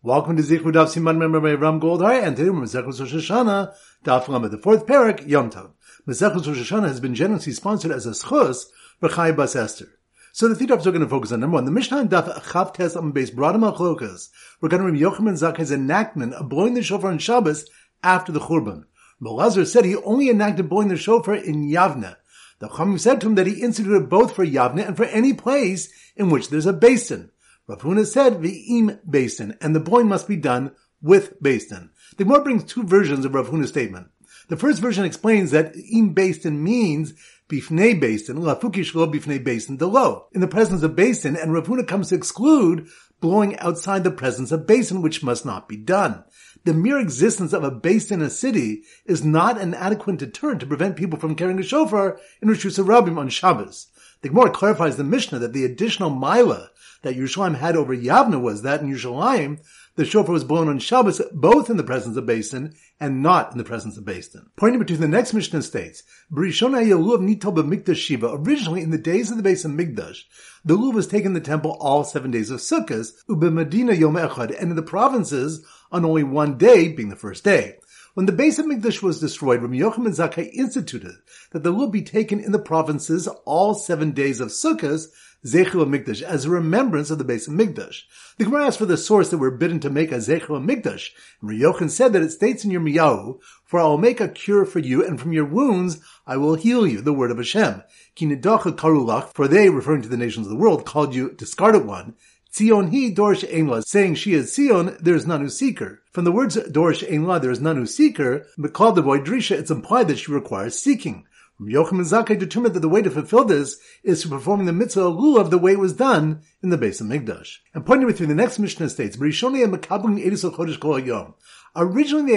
Welcome to Zichud Daf Siman Member by Ram Goldhar, and today we're Mesechus Rosh Hashanah, Daf Lamed, the fourth parak, Yom Tov. Mesechus Rosh Hashanah has been generously sponsored as a schus for Chai Bas Esther. So the three are going to focus on number one, the Mishnah and Daf Chav Tes on base Bradam Achlokas, regarding Rabbi Yochanan Zakkai's enactment of blowing the shofar on Shabbos after the Churban. Belazar said he only enacted blowing the shofar in Yavne. The Chachamim said to him that he instituted both for Yavne and for any place in which there's a Beis Din. Rav Huna said im Beis Din, and the blowing must be done with Beis Din. The Gemara brings two versions of Rav Huna's statement. The first version explains that im Beis Din means bifnei Beis Din, lafukish lo bifnei Beis Din, the low, in the presence of Beis Din, and Rav Huna comes to exclude blowing outside the presence of Beis Din, which must not be done. The mere existence of a Beis Din in a city is not an adequate deterrent to prevent people from carrying a shofar in Rosh Hashanah on Shabbos. The Gemara clarifies the Mishnah that the additional mila that Yerushalayim had over Yavna was that in Yerushalayim, the shofar was blown on Shabbos both in the presence of Beis Din and not in the presence of Beis Din. Pointing between the next Mishnah states, Barishona Yaluv Nitol Mikdash Shiva, originally in the days of the Basin Mikdash, the Luv was taken in the temple all seven days of Sukkot, Ube Medina Yom Echad, and in the provinces on only one day, being the first day. When the base of Mikdash was destroyed, Rabbi Yochanan Zakkai instituted that the Lul be taken in the provinces all seven days of Sukkot, Zechel Mikdash, as a remembrance of the base of Mikdash. The Gemara asks for the source that we're bidden to make a Zechel Mikdash, and Ryochen said that it states in Yirmiyahu, for I will make a cure for you, and from your wounds I will heal you, the word of Hashem. Kinidacha karulach, for they, referring to the nations of the world, called you discarded one, Tzion he dorish einla, saying she is Tzion, there is none who seek her. From the words dorish einla, there is none who seek her, called the boy Drisha, it's implied that she requires seeking. Yochim Zakkai determined that the way to fulfill this is to performing the mitzvah lulav the way it was done in the base of Migdash. And pointing between the next Mishnah states, Originally they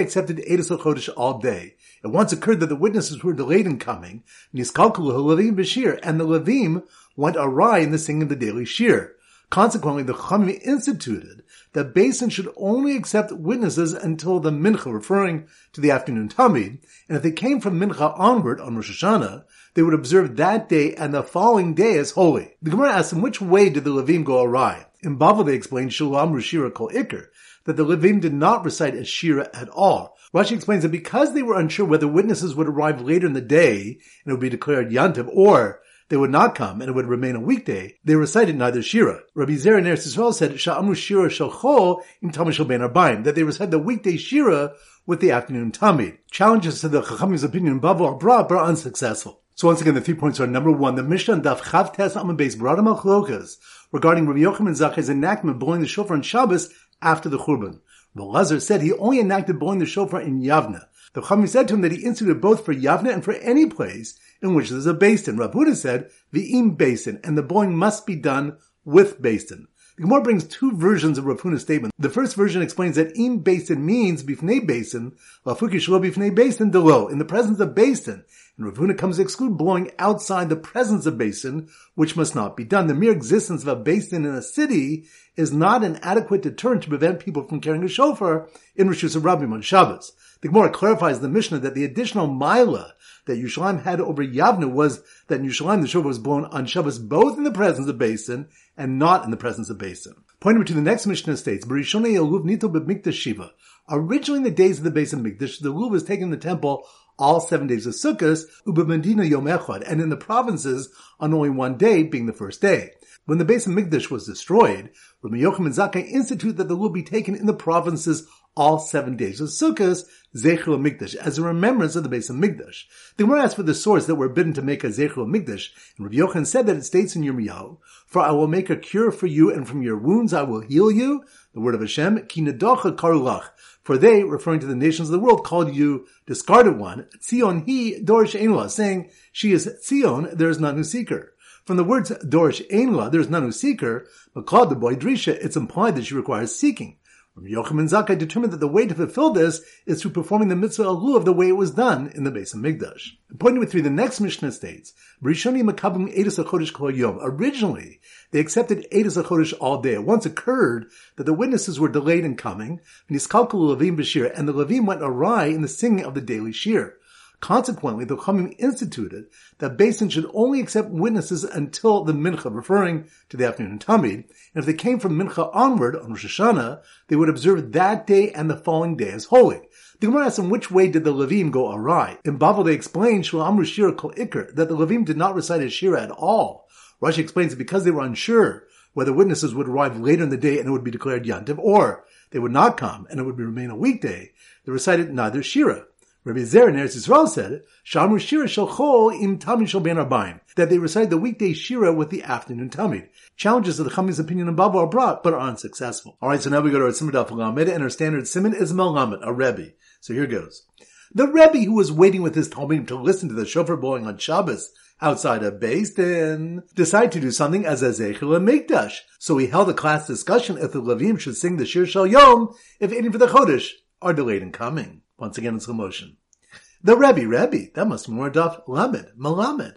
accepted Edis Chodesh all day. It once occurred that the witnesses were delayed in coming, Niskalkul Levim Bashir, and the Levim went awry in the singing of the daily shir. Consequently, the Chachamim instituted that Beis Din should only accept witnesses until the Mincha, referring to the afternoon Tamid, and if they came from Mincha onward on Rosh Hashanah, they would observe that day and the following day as holy. The Gemara asks in which way did the Levim go awry? In Bavel they explain Shulam Rushira Kol Iker, that the Levim did not recite as Shira at all. Rashi explains that because they were unsure whether witnesses would arrive later in the day and it would be declared Yantiv, or they would not come and it would remain a weekday, they recited neither Shira. Rabbi Zera and Eretz Yisrael said, Sha'amru Shira Shalchol im Tamashal Ben Arbaim, that they recited the weekday Shira with the afternoon Tamid. Challenges to the Chachamim's opinion in Bavel Abra are unsuccessful. So once again, the three points are number one, the Mishnah Daf Chav Tes Amon Beis Bradam Achlokas regarding Rabbi Yochanan Zakkai's enactment blowing the shofar on Shabbos after the Churban. Lazar said he only enacted blowing the shofar in Yavna. The Chachamim said to him that he instituted both for Yavna and for any place in which there's a Beis Din. Rav Huna said, the Beis Din, and the blowing must be done with Beis Din. The Gemara brings two versions of Rav Huna's statement. The first version explains that im Beis Din means bifnei Beis Din, lafuki shlo bifnei Beis Din delo, in the presence of Beis Din. And Rav Huna comes to exclude blowing outside the presence of Beis Din, which must not be done. The mere existence of a Beis Din in a city is not an adequate deterrent to prevent people from carrying a shofar in Rosh Hashanah on Shabbos. The Gemara clarifies the Mishnah that the additional mila that Yerushalayim had over Yavna was that in Yerushalayim the shofar was blown on Shabbos both in the presence of Beis Din and not in the presence of Beis Din. Pointing to the next Mishnah states, Shiva. Originally in the days of the base of Mikdash, the Luv was taken in the temple all seven days of Sukkot, Yom and in the provinces on only one day, being the first day. When the base of Mikdash was destroyed, Rabbi Yochanan Zakkai instituted that the will be taken in the provinces all seven days of Sukkot, Zechel Mikdash, as a remembrance of the base of Mikdash. The Gemara asked for the source that we're bidden to make a Zechel Mikdash, and Rabbi Yochanan said that it states in Yirmiyahu, For I will make a cure for you, and from your wounds I will heal you, the word of Hashem, Ki nedocha karulach, for they, referring to the nations of the world, called you discarded one, Tzion he dorish einla, saying, She is Tzion, there is none who seek her. From the words dorish einla, there is none who seek her, but called the boy Drisha, it's implied that she requires seeking. Rabbi Yochanan Zakkai determined that the way to fulfill this is through performing the mitzvah Alu of the way it was done in the base of Migdash. Point number three, the next Mishnah states, Rishoni Makabim Edis HaChodesh Kol Yom. Originally, they accepted Edis HaChodesh all day. It once occurred that the witnesses were delayed in coming, and Niskalkul Levim and the Levim went awry in the singing of the daily shir. Consequently, the Chachamim instituted that Beis Din should only accept witnesses until the Mincha, referring to the afternoon Tamid, and if they came from Mincha onward on Rosh Hashanah, they would observe that day and the following day as holy. The Gemara asks in which way did the Levim go awry? In Bavel they explain Shulam Shira Kol Iker, that the Levim did not recite a Shira at all. Rashi explains that because they were unsure whether witnesses would arrive later in the day and it would be declared Yantiv, or they would not come and it would remain a weekday, they recited neither Shira. Rabbi Zer in Eretz Yisrael said, Shamru Shira Shel Chol im Tamid Shel Ben Arbaim, that they recited the weekday Shira with the afternoon Tamid. Challenges of the Chachamim's opinion in Baba are brought, but are unsuccessful. Alright, so now we go to our Siman Daf and our standard Simon is Melamed, a Rebbe. So here goes. The Rebbe who was waiting with his Talmudim to listen to the shofar blowing on Shabbos outside of Beis Din decided to do something as a Zechel and Mikdash. So he held a class discussion if the Levim should sing the Shir Shal Yom if any for the Chodesh are delayed in coming. Once again it's slow motion. The Rebbe, Rebbe, that must be more Daf Lamed, Malamed.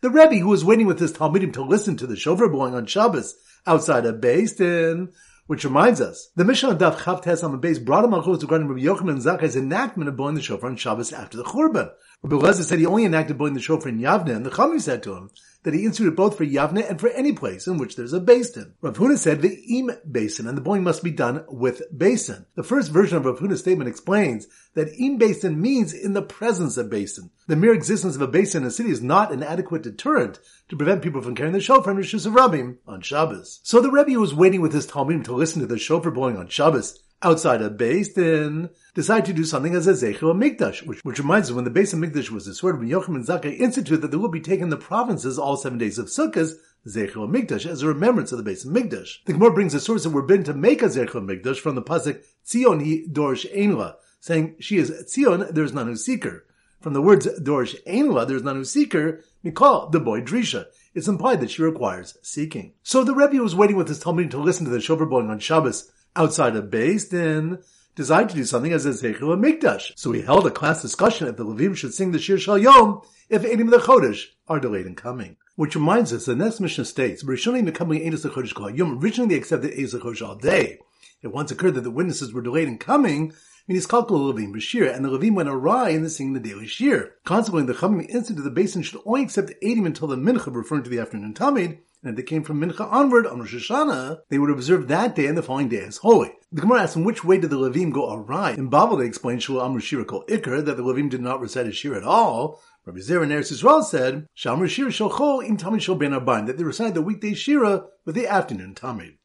The Rebbe who was waiting with his Talmudim to listen to the shofar blowing on Shabbos outside of Beis Din, which reminds us, the Mishnah Daf Chav on the base brought him to regarding Rabbi Yochanan Zakkai's enactment of blowing the shofar on Shabbos after the Churban. Rabbi Lezer said he only enacted blowing the shofar in Yavne, and the Chami said to him, that he instituted both for Yavne and for any place in which there's a Beis Din. Rav Huna said the im Beis Din, and the blowing must be done with Beis Din. The first version of Rav Huna's statement explains that im Beis Din means in the presence of Beis Din. The mere existence of a Beis Din in a city is not an adequate deterrent to prevent people from carrying the shofar in Rishus of Rabim on Shabbos. So the Rebbe was waiting with his Talmudim to listen to the shofar blowing on Shabbos outside of Beis Din, decide to do something as a Zechel Mikdash, which, which reminds us when the base of Mikdash was destroyed, when Yochanan Zakkai instituted that there will be taken the provinces all seven days of Sukkot, Zechel Mikdash, as a remembrance of the base of Mikdash. The Gemara brings a source that we're bidden to make a Zechel Mikdash from the pasuk Tzion hi Dorsh Einla, saying she is Tzion, there is none who seek her. From the words Dorsh Einla, there is none who seek her, Mikal, the boy Drisha. It's implied that she requires seeking. So the Rebbe was waiting with his Talmud to listen to the shofar blowing on Shabbos outside of Beis Din, designed to do something as a Zeichel Mikdash. So he held a class discussion if the Levim should sing the Shir Shal Yom if any of the Chodesh are delayed in coming. Which reminds us, the next Mishnah states, Rishonim becoming Eidos Chodesh Kol Yom, originally they accepted Eidos Chodesh all day. It once occurred that the witnesses were delayed in coming, means Kalkul Levim Bashir, and the Levim went awry in the singing the daily Shir. Consequently, the Chamim instituted the Beis Din should only accept Eidim until the Mincha, referring to the afternoon Tamid, and if they came from Mincha onward on Rosh Hashanah, they would observe that day and the following day as holy. The Gemara asks, in which way did the Levim go awry? In Babel, they explained Shul Amr Shira Kol Iker, that the Levim did not recite a Shir at all. Rabbi Zer in Eretz Yisrael said, Shamr Shira Shal Chol Im Tamid Shal Ben Arbaim, that they recited the weekday Shira with the afternoon Tamid.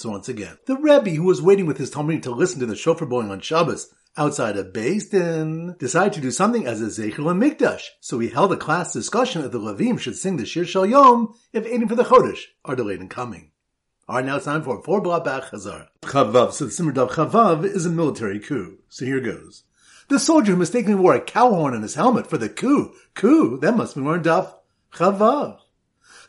So once again, the Rebbe who was waiting with his Talmud to listen to the shofar blowing on Shabbos outside of Beis Din decided to do something as a Zechel and Mikdash. So he held a class discussion if the Levim should sing the Shir Shal Yom if aiding for the Chodesh are delayed in coming. Alright, now it's time for four block back Chazar. Chavav, so the Siman Dav Chavav is a military coup. So here goes. The soldier who mistakenly wore a cow horn on his helmet for the coup. Coup? That must be wearing Dav Chavav.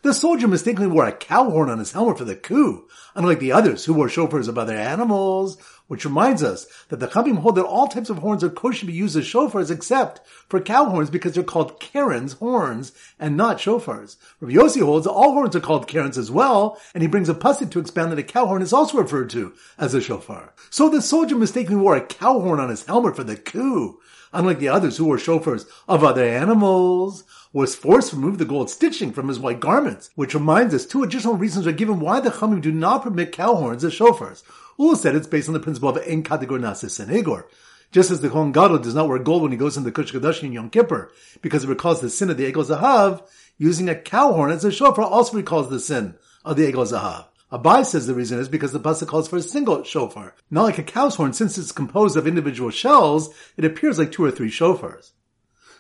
The soldier mistakenly wore a cow horn on his helmet for the coup, unlike the others who wore shofars of other animals, which reminds us that the Chavim hold that all types of horns are kosher to be used as shofars except for cow horns because they're called Karen's horns and not shofars. Rabbi Yossi holds all horns are called Karen's as well, and he brings a pasuk to expand that a cow horn is also referred to as a shofar. So the soldier mistakenly wore a cow horn on his helmet for the coup, unlike the others who wore shofars of other animals was forced to remove the gold stitching from his white garments, which reminds us two additional reasons are given why the Chamim do not permit cow horns as shofars. Ula said it's based on the principle of ein kategor nasis and senegor. Just as the Kohen Gadol does not wear gold when he goes into the Kush Kadash in Yom Kippur, because it recalls the sin of the Egel Zahav, using a cow horn as a shofar also recalls the sin of the Egel Zahav. Abai says the reason is because the pasuk calls for a single shofar. Not like a cow's horn, since it's composed of individual shells, it appears like two or three shofars.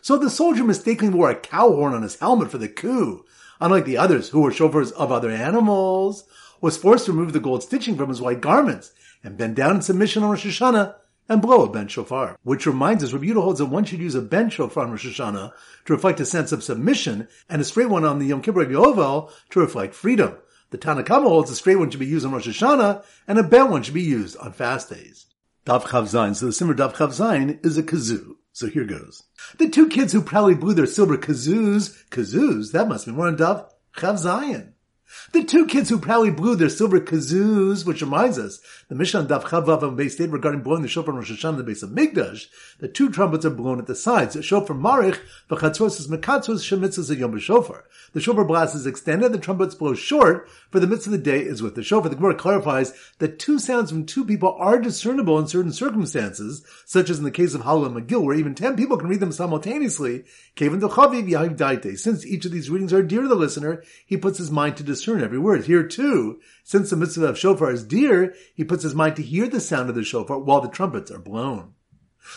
So the soldier mistakenly wore a cow horn on his helmet for the coup, unlike the others who were shofars of other animals, was forced to remove the gold stitching from his white garments and bend down in submission on Rosh Hashanah and blow a ben shofar. Which reminds us, Rabbi Yehuda holds that one should use a ben shofar on Rosh Hashanah to reflect a sense of submission and a straight one on the Yom Kippur Yovel to reflect freedom. The Tanakama holds a straight one should be used on Rosh Hashanah and a bent one should be used on fast days. Dav Chav Zayin. So the Siman Dav Chav Zayin is a kazoo. So here goes. The two kids who proudly blew their silver kazoos, kazoos, that must be more than Dav Chav Zayin. The two kids who proudly blew their silver kazoos, which reminds us, the Mishnah Daf Chavav and base state regarding blowing the shofar Rosh Hashanah, the base of Migdash, the two trumpets are blown at the sides. The shofar marich, v'chatzos is mekatzos, shemitzos yom shofar. The shofar blast is extended, the trumpets blow short, for the midst of the day is with the shofar. The Gemara clarifies that two sounds from two people are discernible in certain circumstances, such as in the case of Hallel and Megillah, where even ten people can read them simultaneously. Since each of these readings are dear to the listener, he puts his mind to discern every word. Here too, since the mitzvah of shofar is dear, he puts his mind to hear the sound of the shofar while the trumpets are blown.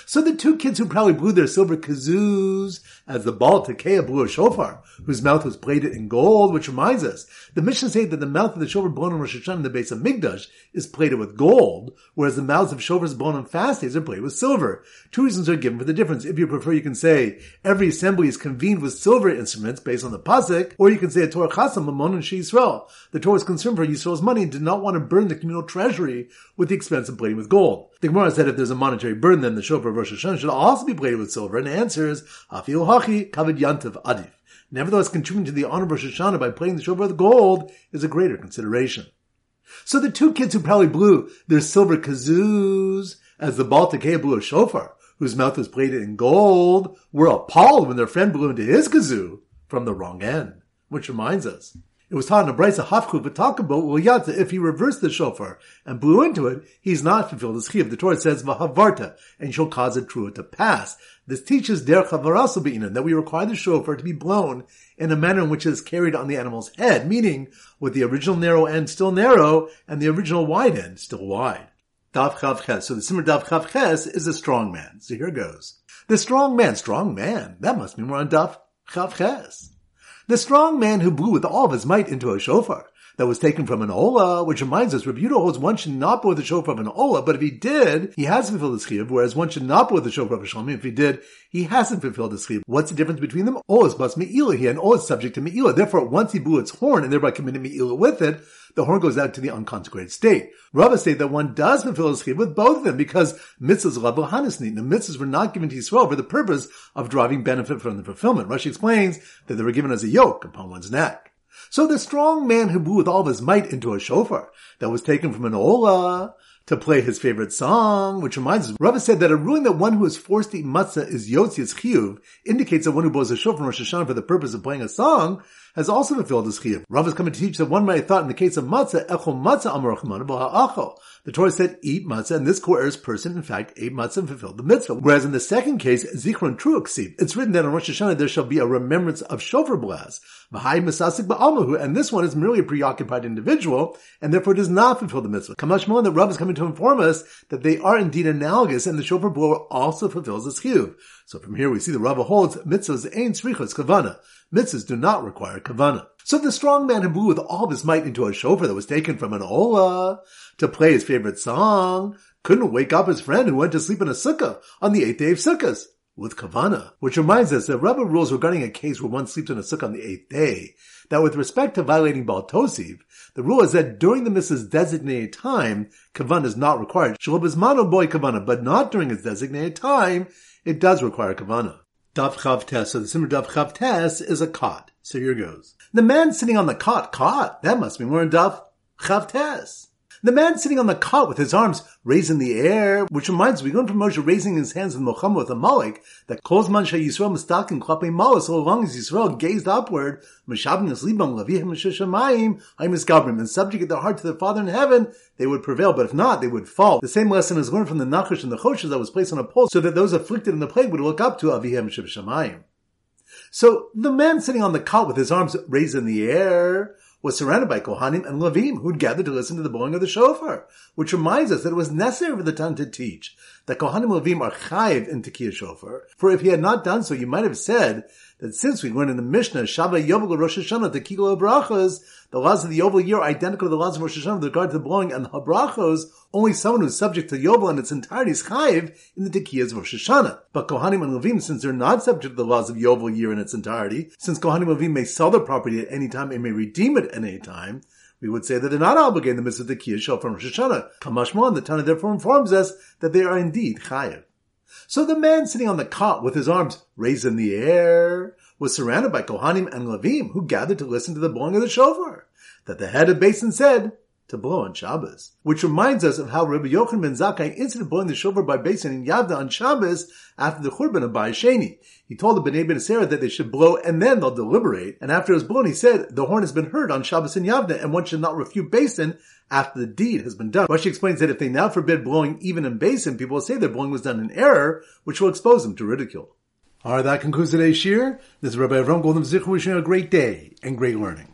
So the two kids who probably blew their silver kazoos as the Baal Tekiah blew a shofar, whose mouth was plated in gold, which reminds us, the Mishnah say that the mouth of the shofar blown on Rosh Hashanah in the base of Migdash is plated with gold, whereas the mouths of shofars blown on fast days are plated with silver. Two reasons are given for the difference. If you prefer, you can say every assembly is convened with silver instruments based on the pasuk, or you can say a Torah chasam mamon and Yisrael. The Torah is concerned for Yisrael's money and did not want to burn the communal treasury with the expense of plating with gold. The Gemara said if there's a monetary burden, then the shofar of Rosh Hashanah should also be plated with silver. And the answer is, Afil Hachi Kavod Yantiv Adif. Nevertheless, contributing to the honor of Rosh Hashanah by plating the shofar with gold is a greater consideration. So the two kids who probably blew their silver kazoos as the Tekiah blew a shofar, whose mouth was plated in gold, were appalled when their friend blew into his kazoo from the wrong end. Which reminds us, it was taught in a brisa hafchu v'takabo u'yatza. If he reversed the shofar and blew into it, he's not fulfilled his chiyuv. The Torah says v'havarta, and shall cause a trua to pass. This teaches der chavarasu that we require the shofar to be blown in a manner in which it is carried on the animal's head, meaning with the original narrow end still narrow and the original wide end still wide. Dav chav ches. So the simmer dav chav ches is a strong man. So here goes. The strong man, strong man. That must mean we're on dav chav ches. The strong man who blew with all of his might into a shofar that was taken from an ola, which reminds us, Rebuta holds one should not blow the shofar of an ola, but if he did, he has fulfilled his chiyuv, whereas one should not blow the shofar of a shalmi. If he did, he hasn't fulfilled his chiyuv. What's the difference between them? Ola is bas me'ila here, and ola is subject to me'ila. Therefore, once he blew its horn and thereby committed me'ila with it, the horn goes out to the unconsecrated state. Rava say that one does fulfill his chiyuv with both of them because mitzvahs rabu hanisni. The mitzvahs were not given to Yisrael for the purpose of driving benefit from the fulfillment. Rashi explains that they were given as a yoke upon one's neck. So the strong man who blew with all his might into a shofar that was taken from an ola to play his favorite song, which reminds us, Rava said that a ruling that one who is forced to eat matzah is yotzi's chiyuv indicates that one who blows a shofar from Rosh Hashanah for the purpose of playing a song has also fulfilled his chiyuv. Rav is coming to teach that one might have thought in the case of matzah, echol matzah ha'achol. The Torah said eat matzah, and this coerced person, in fact, ate matzah and fulfilled the mitzvah. Whereas in the second case, zichron truaksiv, it's written that on Rosh Hashanah there shall be a remembrance of shofar blast. V'hai masasik ba'almahu, and this one is merely a preoccupied individual, and therefore does not fulfill the mitzvah. Kamash that Rav is coming to inform us that they are indeed analogous, and the shofar blower also fulfills his chiyuv. So from here we see the Rava holds mitzvahs ain srichas kavana. Mitzvahs do not require kavana. So the strong man who blew with all his might into a shofar that was taken from an ola to play his favorite song couldn't wake up his friend who went to sleep in a sukkah on the eighth day of sukkahs with kavana. Which reminds us that Rebbe rules regarding a case where one sleeps in a sukkah on the eighth day, that with respect to violating Baal Tosiv, the rule is that during the mitzvah's designated time, kavana is not required. Shalobizmano boy kavana, but not during its designated time, it does require kavana. Daf Chav Tes, so the Siman Daf Chav Tes is a cot. So here goes. The man sitting on the cot, cot, that must be more Daf Chav The man sitting on the cot with his arms raised in the air, which reminds me, learn from Moshe raising his hands in Muhammad with Amalek, that calls man Yisrael mistaken klape malah, so long as Yisrael gazed upward, mishabim libam lavihim mishishamayim, I misgabrim, and subjugate their heart to their Father in heaven, they would prevail, but if not, they would fall. The same lesson is learned from the Nachash and the Choshes that was placed on a pole, so that those afflicted in the plague would look up to Avihem Shibshamayim. So the man sitting on the cot with his arms raised in the air was surrounded by Kohanim and Levim who'd gathered to listen to the blowing of the shofar, which reminds us that it was necessary for the Tan to teach that Kohanim Levim are chayiv in Tekiah shofar, for if he had not done so, you might have said that since we learned in the Mishnah, Shabbat Yovel Rosh Hashanah, the Kilo Brachos, the laws of the Yovel year are identical to the laws of Rosh Hashanah with regard to the blowing and the Habrachos, only someone who's subject to Yovel in its entirety is chayiv in the Tekiyahs of Rosh Hashanah. But Kohanim and Levim, since they're not subject to the laws of Yovel year in its entirety, since Kohanim Levim may sell their property at any time and may redeem it at any time, we would say that they're not obligated midst of the Kiyah from Rosh Hashanah. Kamashmon, the Tana therefore informs us that they are indeed chayiv. So the man sitting on the cot with his arms raised in the air was surrounded by Kohanim and Levim who gathered to listen to the blowing of the shofar. that the head of Beis Din said to blow on Shabbos. Which reminds us of how Rabbi Yochanan ben Zakkai instituted blowing the shofar by Beis Din in Yavna on Shabbos after the Churban of Bayis Sheni. He told the Bnei Beseira that they should blow and then they'll deliberate. And after it was blown, he said, the horn has been heard on Shabbos in Yavna and one should not refute Beis Din after the deed has been done. Rashi explains that if they now forbid blowing even in Beis Din, people will say their blowing was done in error, which will expose them to ridicule. Alright, that concludes today's shir. This is Rabbi Avram Golden Zich wishing a great day and great learning.